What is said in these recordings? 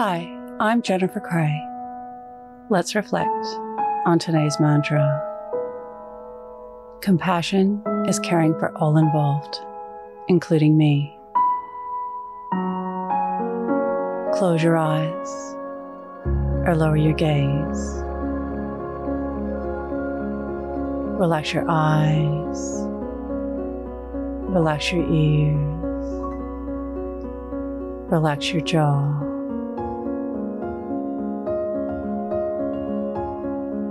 Hi, I'm Jennifer Cray. Let's reflect on today's mantra. Compassion is caring for all involved, including me. Close your eyes or lower your gaze. Relax your eyes. Relax your ears. Relax your jaw.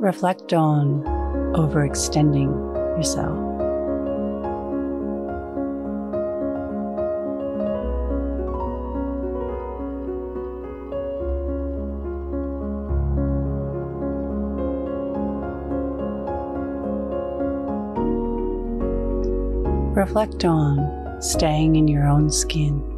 Reflect on overextending yourself. Reflect on staying in your own skin.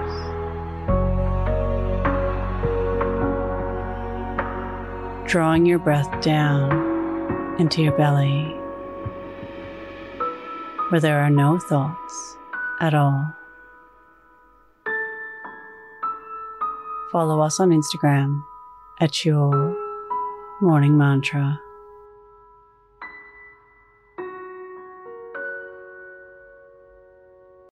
Drawing your breath down into your belly where there are no thoughts at all. Follow us on Instagram at your morning mantra.